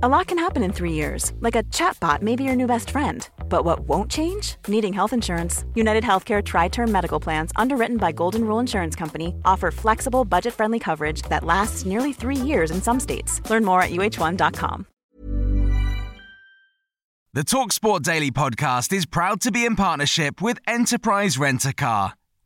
A lot can happen in three years, like a chatbot may be your new best friend. But what won't change? Needing health insurance. United Healthcare Tri Term Medical Plans, underwritten by Golden Rule Insurance Company, offer flexible, budget friendly coverage that lasts nearly three years in some states. Learn more at uh1.com. The Talksport Daily podcast is proud to be in partnership with Enterprise Rent a Car.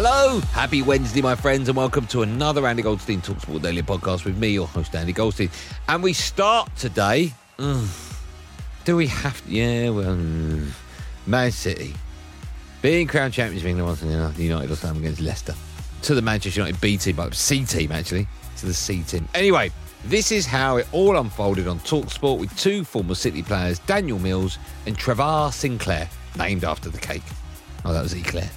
Hello, happy Wednesday, my friends, and welcome to another Andy Goldstein Talksport Daily podcast with me, your host Andy Goldstein. And we start today. ugh, do we have to? Yeah, well, mm, Man City being crowned champions of England once again. United last time against Leicester to the Manchester United B team, but C team actually to the C team. Anyway, this is how it all unfolded on Talksport with two former City players, Daniel Mills and Trevor Sinclair, named after the cake. Oh, that was Eclair.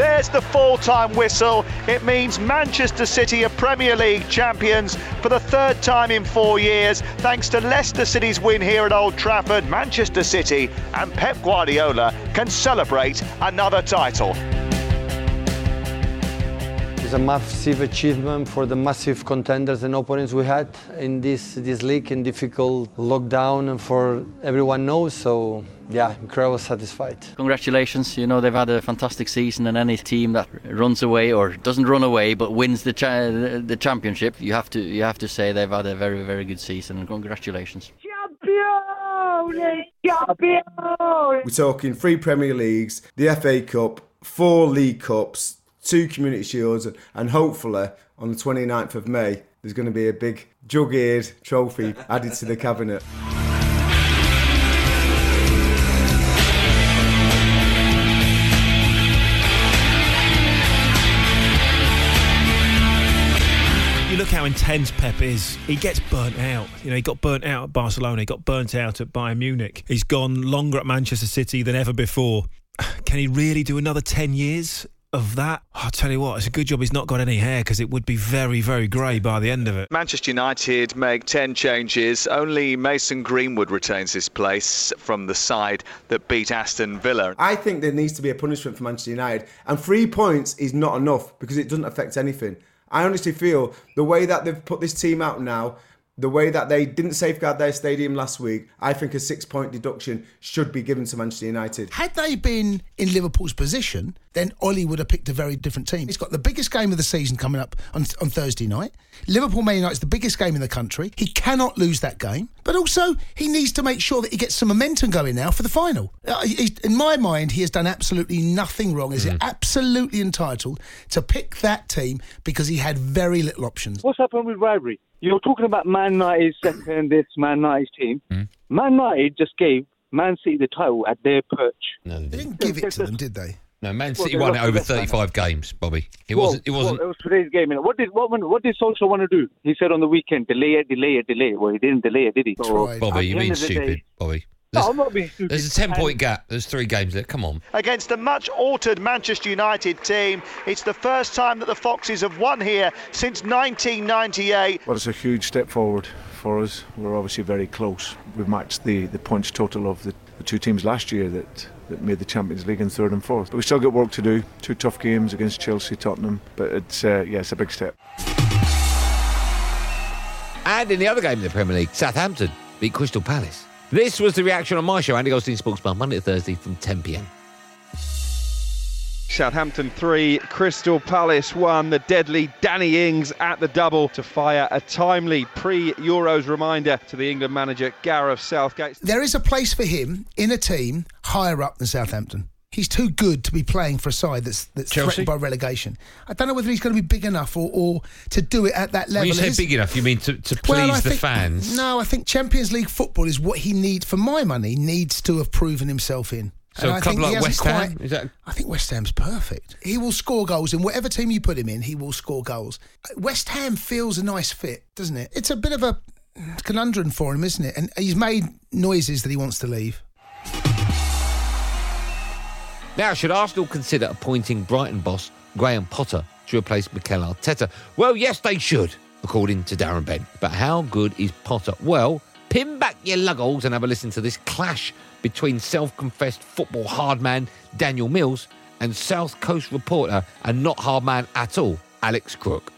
There's the full time whistle. It means Manchester City are Premier League champions for the third time in four years. Thanks to Leicester City's win here at Old Trafford, Manchester City and Pep Guardiola can celebrate another title. It's a massive achievement for the massive contenders and opponents we had in this this league in difficult lockdown and for everyone knows. So yeah, incredible satisfied. Congratulations, you know they've had a fantastic season, and any team that runs away or doesn't run away but wins the cha- the championship, you have to you have to say they've had a very very good season. And congratulations. We're talking three Premier Leagues, the FA Cup, four League Cups, two Community Shields, and hopefully on the 29th of May, there's going to be a big jug-eared trophy added to the cabinet. How intense Pep is. He gets burnt out. You know, he got burnt out at Barcelona. He got burnt out at Bayern Munich. He's gone longer at Manchester City than ever before. Can he really do another 10 years of that? I'll tell you what, it's a good job he's not got any hair because it would be very, very grey by the end of it. Manchester United make 10 changes. Only Mason Greenwood retains his place from the side that beat Aston Villa. I think there needs to be a punishment for Manchester United, and three points is not enough because it doesn't affect anything. I honestly feel the way that they've put this team out now, the way that they didn't safeguard their stadium last week, I think a six point deduction should be given to Manchester United. Had they been in Liverpool's position, then Ole would have picked a very different team. He's got the biggest game of the season coming up on, on Thursday night. Liverpool Man United is the biggest game in the country. He cannot lose that game. But also, he needs to make sure that he gets some momentum going now for the final. Uh, he- in my mind, he has done absolutely nothing wrong. He's absolutely entitled to pick that team because he had very little options. What's happened with rivalry? You're talking about Man United's second, this Man United's team. Hmm? Man United just gave Man City the title at their perch. No, They didn't give it to them, did they? No, Man City they won it over 35 games, Bobby. It Well, wasn't. It wasn't. Well, it was today's game. What did what, what did Solskjaer want to do? He said on the weekend, delay it, delay it, delay it. Well, he didn't delay it, did he? So, Tried. Bobby, you're end being stupid, day- Bobby. No, There's, I'm not being stupid. there's a 10 point And- gap. There's three games there. Come on. Against a much altered Manchester United team. It's the first time that the Foxes have won here since 1998. Well, it's a huge step forward for us. We're obviously very close. We've matched the, the points total of the, the two teams last year that, that made the Champions League in third and fourth. But we still got work to do. Two tough games against Chelsea, Tottenham. But it's uh, yeah, it's a big step. And in the other game in the Premier League, Southampton beat Crystal Palace. This was the reaction on my show, Andy Goldstein Sports Bar, Monday to Thursday from 10 pm. Southampton 3, Crystal Palace 1. The deadly Danny Ings at the double to fire a timely pre Euros reminder to the England manager Gareth Southgate. There is a place for him in a team higher up than Southampton. He's too good to be playing for a side that's that's Chelsea? threatened by relegation. I don't know whether he's going to be big enough or, or to do it at that level. When you say His- big enough, you mean to, to please Well, I the think- fans? No, I think Champions League football is what he needs, for my money, needs to have proven himself in. So And a I couple think he like hasn't West Ham, quite- is that- I think West Ham's perfect. He will score goals in whatever team you put him in. He will score goals. West Ham feels a nice fit, doesn't it? It's a bit of a conundrum for him, isn't it? And he's made noises that he wants to leave. Now, should Arsenal consider appointing Brighton boss Graham Potter to replace Mikel Arteta? Well, yes, they should, according to Darren Bent. But how good is Potter? Well, pin back your luggles and have a listen to this clash between self confessed football hard man Daniel Mills and South Coast reporter and not hard man at all, Alex Crook.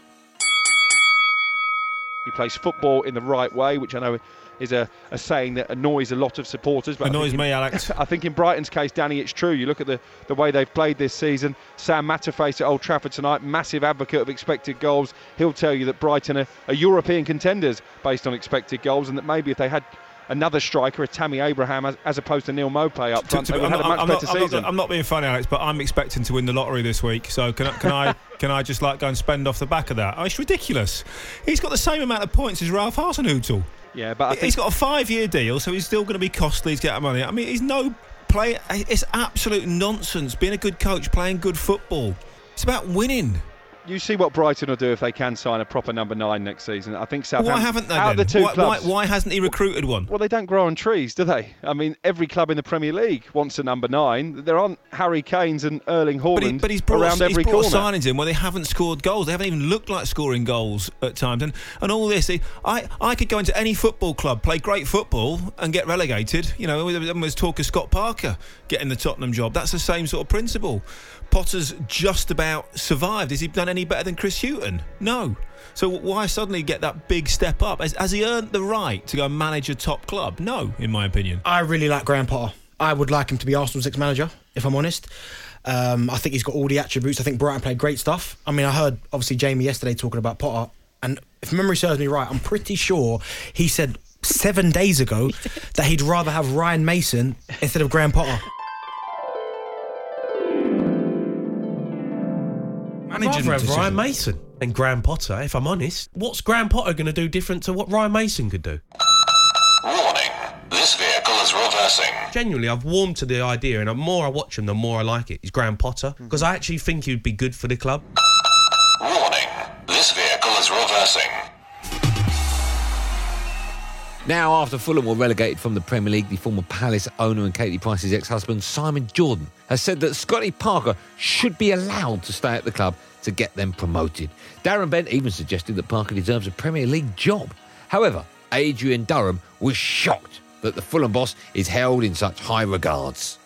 He plays football in the right way, which I know is a, a saying that annoys a lot of supporters. But Annoys me, in, Alex. I think in Brighton's case, Danny, it's true. You look at the, the way they've played this season. Sam Matterface at Old Trafford tonight, massive advocate of expected goals. He'll tell you that Brighton are, are European contenders based on expected goals, and that maybe if they had another striker, a Tammy Abraham, as, as opposed to Neal Maupay up front, To- they to- would I'm, have had a not, much I'm, better not, I'm, season. not, I'm not being funny, Alex, but I'm expecting to win the lottery this week. So can I, can I can I just like go and spend off the back of that? Oh, it's ridiculous. He's got the same amount of points as Ralph Hasenhüttl. Yeah, but I He's think got a five-year deal, so he's still going to be costly. He's getting money. I mean, he's no play. It's absolute nonsense. Being a good coach, playing good football. It's about winning. You see what Brighton will do if they can sign a proper number nine next season. I think Southampton. Why haven't they? Out of the two why, why, clubs, why hasn't he recruited one? Well, they don't grow on trees, do they? I mean, every club in the Premier League wants a number nine. There aren't Harry Kane's and Erling Haaland But, he, but he's brought, around he's every brought corner. signings in where they haven't scored goals. They haven't even looked like scoring goals at times. And and all this, I I could go into any football club, play great football, and get relegated. You know, there was talk of Scott Parker getting the Tottenham job. That's the same sort of principle. Potter's just about survived. Has he done any better than Chris Hughton? No. So why suddenly get that big step up? Has, has he earned the right to go and manage a top club? No, in my opinion. I really like Graham Potter. I would like him to be Arsenal's next manager, if I'm honest. Um, I think he's got all the attributes. I think Brighton played great stuff. I mean, I heard obviously Jamie yesterday talking about Potter, and if memory serves me right, I'm pretty sure he said seven days ago that he'd rather have Ryan Mason instead of Graham Potter. I'd rather have Ryan Mason than Graham Potter, if I'm honest. What's Graham Potter going to do different to what Ryan Mason could do? Warning, this vehicle is reversing. Genuinely, I've warmed to the idea, and the more I watch him, the more I like it. He's Graham Potter mm-hmm. because I actually think he'd be good for the club. Warning, this vehicle is reversing. Now, after Fulham were relegated from the Premier League, the former Palace owner and Katie Price's ex husband, Simon Jordan, has said that Scotty Parker should be allowed to stay at the club to get them promoted. Darren Bent even suggested that Parker deserves a Premier League job. However, Adrian Durham was shocked that the Fulham boss is held in such high regards.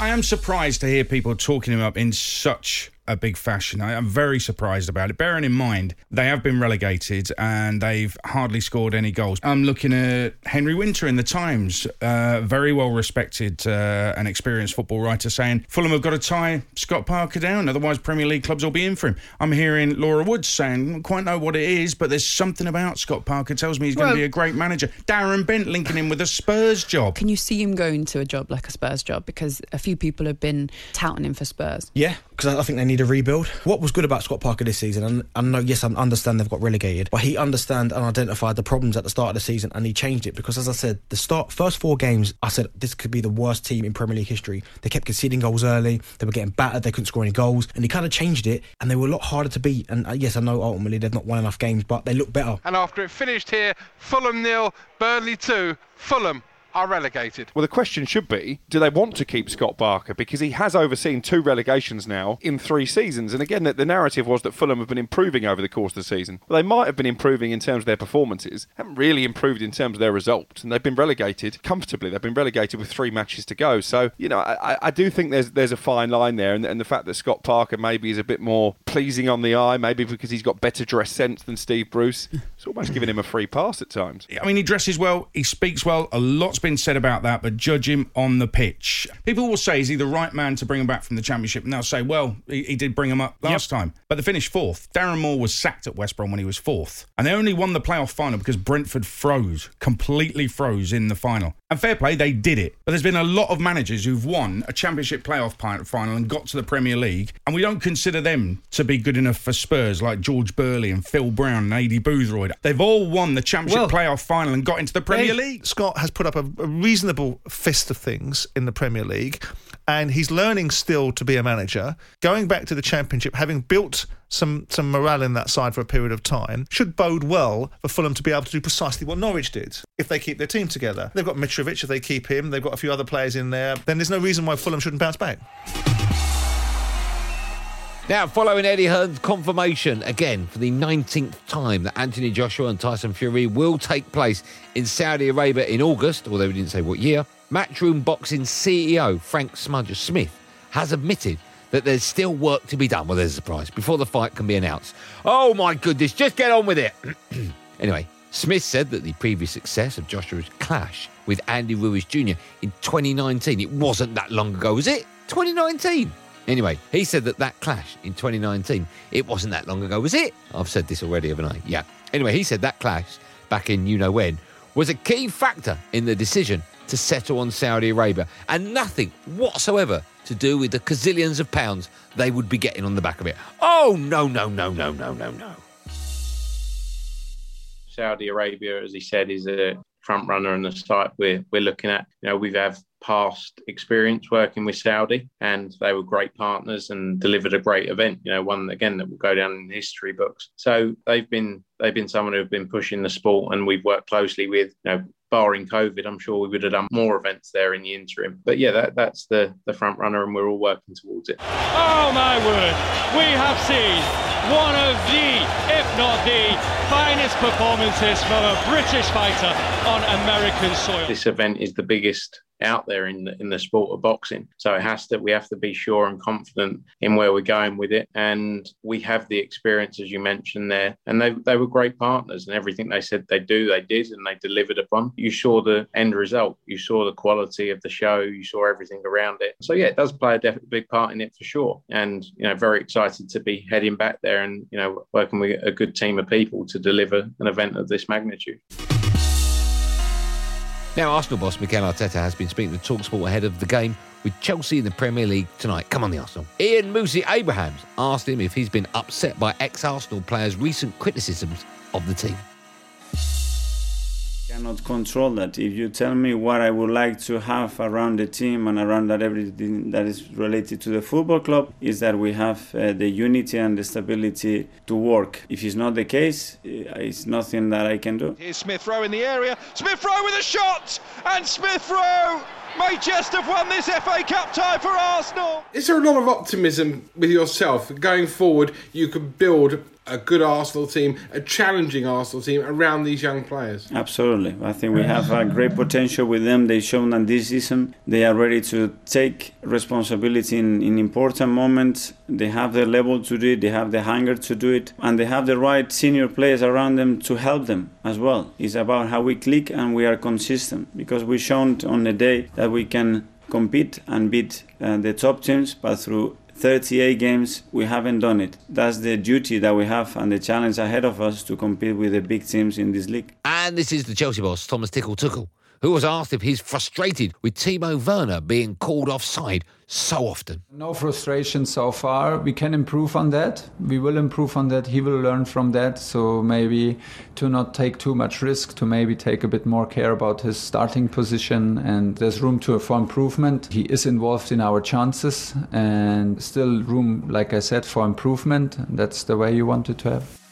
I am surprised to hear people talking him up in such a big fashion. I am very surprised about it. Bearing in mind, they have been relegated and they've hardly scored any goals. I'm looking at Henry Winter in the Times, uh, very well respected uh, and experienced football writer, saying Fulham have got to tie Scott Parker down, otherwise Premier League clubs will be in for him. I'm hearing Laura Woods saying, I don't quite know what it is, but there's something about Scott Parker tells me he's going to Well- be a great manager. Darren Bent linking him with a Spurs job. Can you see him going to a job like a Spurs job? Because a few people have been touting him for Spurs. Yeah, because I think they need a rebuild. What was good about Scott Parker this season, and I know, yes, I understand they've got relegated, but he understand and identified the problems at the start of the season, and he changed it. Because as I said, the start first four games, I said this could be the worst team in Premier League history. They kept conceding goals early, they were getting battered, they couldn't score any goals, and he kind of changed it, and they were a lot harder to beat. And uh, yes, I know ultimately they've not won enough games, but they look better. And after it finished here, Fulham nil, Burnley two, Fulham are relegated. Well, the question should be do they want to keep Scott Parker? Because he has overseen two relegations now in three seasons. And again, the, the narrative was that Fulham have been improving over the course of the season. Well, they might have been improving in terms of their performances, haven't really improved in terms of their results. And they've been relegated comfortably. They've been relegated with three matches to go. So, you know, I, I- I do think there's there's a fine line there. And, and the fact that Scott Parker maybe is a bit more pleasing on the eye, maybe because he's got better dress sense than Steve Bruce, it's almost giving him a free pass at times. I mean, he dresses well, he speaks well. A lot's been said about that, but judge him on the pitch. People will say, is he the right man to bring him back from the Championship? And they'll say, well, he, he did bring him up last time. But they finished fourth. Darren Moore was sacked at West Brom when he was fourth. And they only won the playoff final because Brentford froze, completely froze in the final. And fair play, they did it. But there's been a lot of managers who've won a championship playoff final and got to the Premier League, and we don't consider them to be good enough for Spurs, like George Burley and Phil Brown and Aidy Boothroyd. They've all won the championship Well, playoff final and got into the Premier League. Scott has put up a, a reasonable fist of things in the Premier League, and he's learning still to be a manager. Going back to the Championship, having built some some morale in that side for a period of time, should bode well for Fulham to be able to do precisely what Norwich did if they keep their team together. They've got Mitrovic if they keep him. They've got a few other players in there. Then there's no reason why Fulham shouldn't bounce back. Now, following Eddie Hearn's confirmation again for the 19th time that Anthony Joshua and Tyson Fury will take place in Saudi Arabia in August, although he didn't say what year, Matchroom Boxing CEO Frank Smudger Smith has admitted that there's still work to be done. Well, there's a surprise before the fight can be announced. Oh my goodness, just get on with it. anyway, Smith said that the previous success of Joshua's clash with Andy Ruiz Jr. in 2019, it wasn't that long ago, was it? 2019. Anyway, he said that that clash in 2019, it wasn't that long ago, was it? I've said this already, haven't I? Yeah. Anyway, he said that clash back in you know when was a key factor in the decision to settle on Saudi Arabia and nothing whatsoever to do with the gazillions of pounds they would be getting on the back of it. Oh, no, no, no, no, no, no, no. Saudi Arabia, as he said, is a front runner and the site we're we're looking at. You know, we've have past experience working with Saudi, and they were great partners and delivered a great event. You know, one again that will go down in history books. So they've been they've been someone who've been pushing the sport, and we've worked closely with. You know, barring COVID, I'm sure we would have done more events there in the interim. But yeah, that, that's the the front runner, and we're all working towards it. Oh my word, we have seen one of the, if not the, finest performances from a British fighter on American soil. This event is the biggest out there in the, in the sport of boxing. So it has to we have to be sure and confident in where we're going with it. And we have the experience as you mentioned there. And they they were great partners and everything they said they do, they did and they delivered upon. You saw the end result. You saw the quality of the show, you saw everything around it. So yeah, it does play a def- big part in it for sure. And you know, very excited to be heading back there and you know working with a good team of people to deliver an event of this magnitude. Now, Arsenal boss Mikel Arteta has been speaking to Talksport ahead of the game with Chelsea in the Premier League tonight. Come on, the Arsenal. Ian Moosey Abrahams asked him if he's been upset by ex-Arsenal players' recent criticisms of the team. Cannot control that. If you tell me what I would like to have around the team and around that everything that is related to the football club is that we have uh, the unity and the stability to work. If it's not the case, uh, it's nothing that I can do. Here's Smith Rowe in the area. Smith Rowe with a shot, and Smith Rowe may just have won this FA Cup tie for Arsenal. Is there a lot of optimism with yourself going forward? You can build a good Arsenal team, a challenging Arsenal team around these young players. Absolutely. I think we have a great potential with them. They've shown that this season they are ready to take responsibility in, in important moments. They have the level to do it, they have the hunger to do it, and they have the right senior players around them to help them as well. It's about how we click and we are consistent because we shown on the day that we can compete and beat uh, the top teams, but through 38 games, we haven't done it. That's the duty that we have and the challenge ahead of us to compete with the big teams in this league. And this is the Chelsea boss, Thomas Tickle Tuckle, who was asked if he's frustrated with Timo Werner being called offside so often. No frustration so far. We can improve on that. We will improve on that. He will learn from that. So maybe to not take too much risk, to maybe take a bit more care about his starting position. And there's room to for improvement. He is involved in our chances and still room, like I said, for improvement. That's the way you want it to have.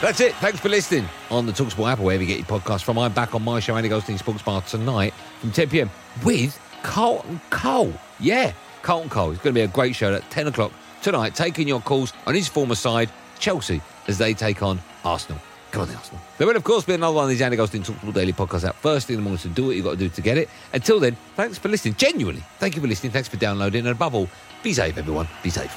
That's it. Thanks for listening on the Talksport app or wherever you get your podcast from. I'm back on my show, Andy Goldstein Sports Bar, tonight from 10 p.m. with Carlton Cole. Yeah, Carlton Cole. It's going to be a great show at 10 o'clock tonight, taking your calls on his former side, Chelsea, as they take on Arsenal. Come on, the Arsenal. There will, of course, be another one of these Andy Goldstein Talksport Daily podcasts out first thing in the morning, so do what you've got to do to get it. Until then, thanks for listening. Genuinely, thank you for listening. Thanks for downloading. And above all, be safe, everyone. Be safe.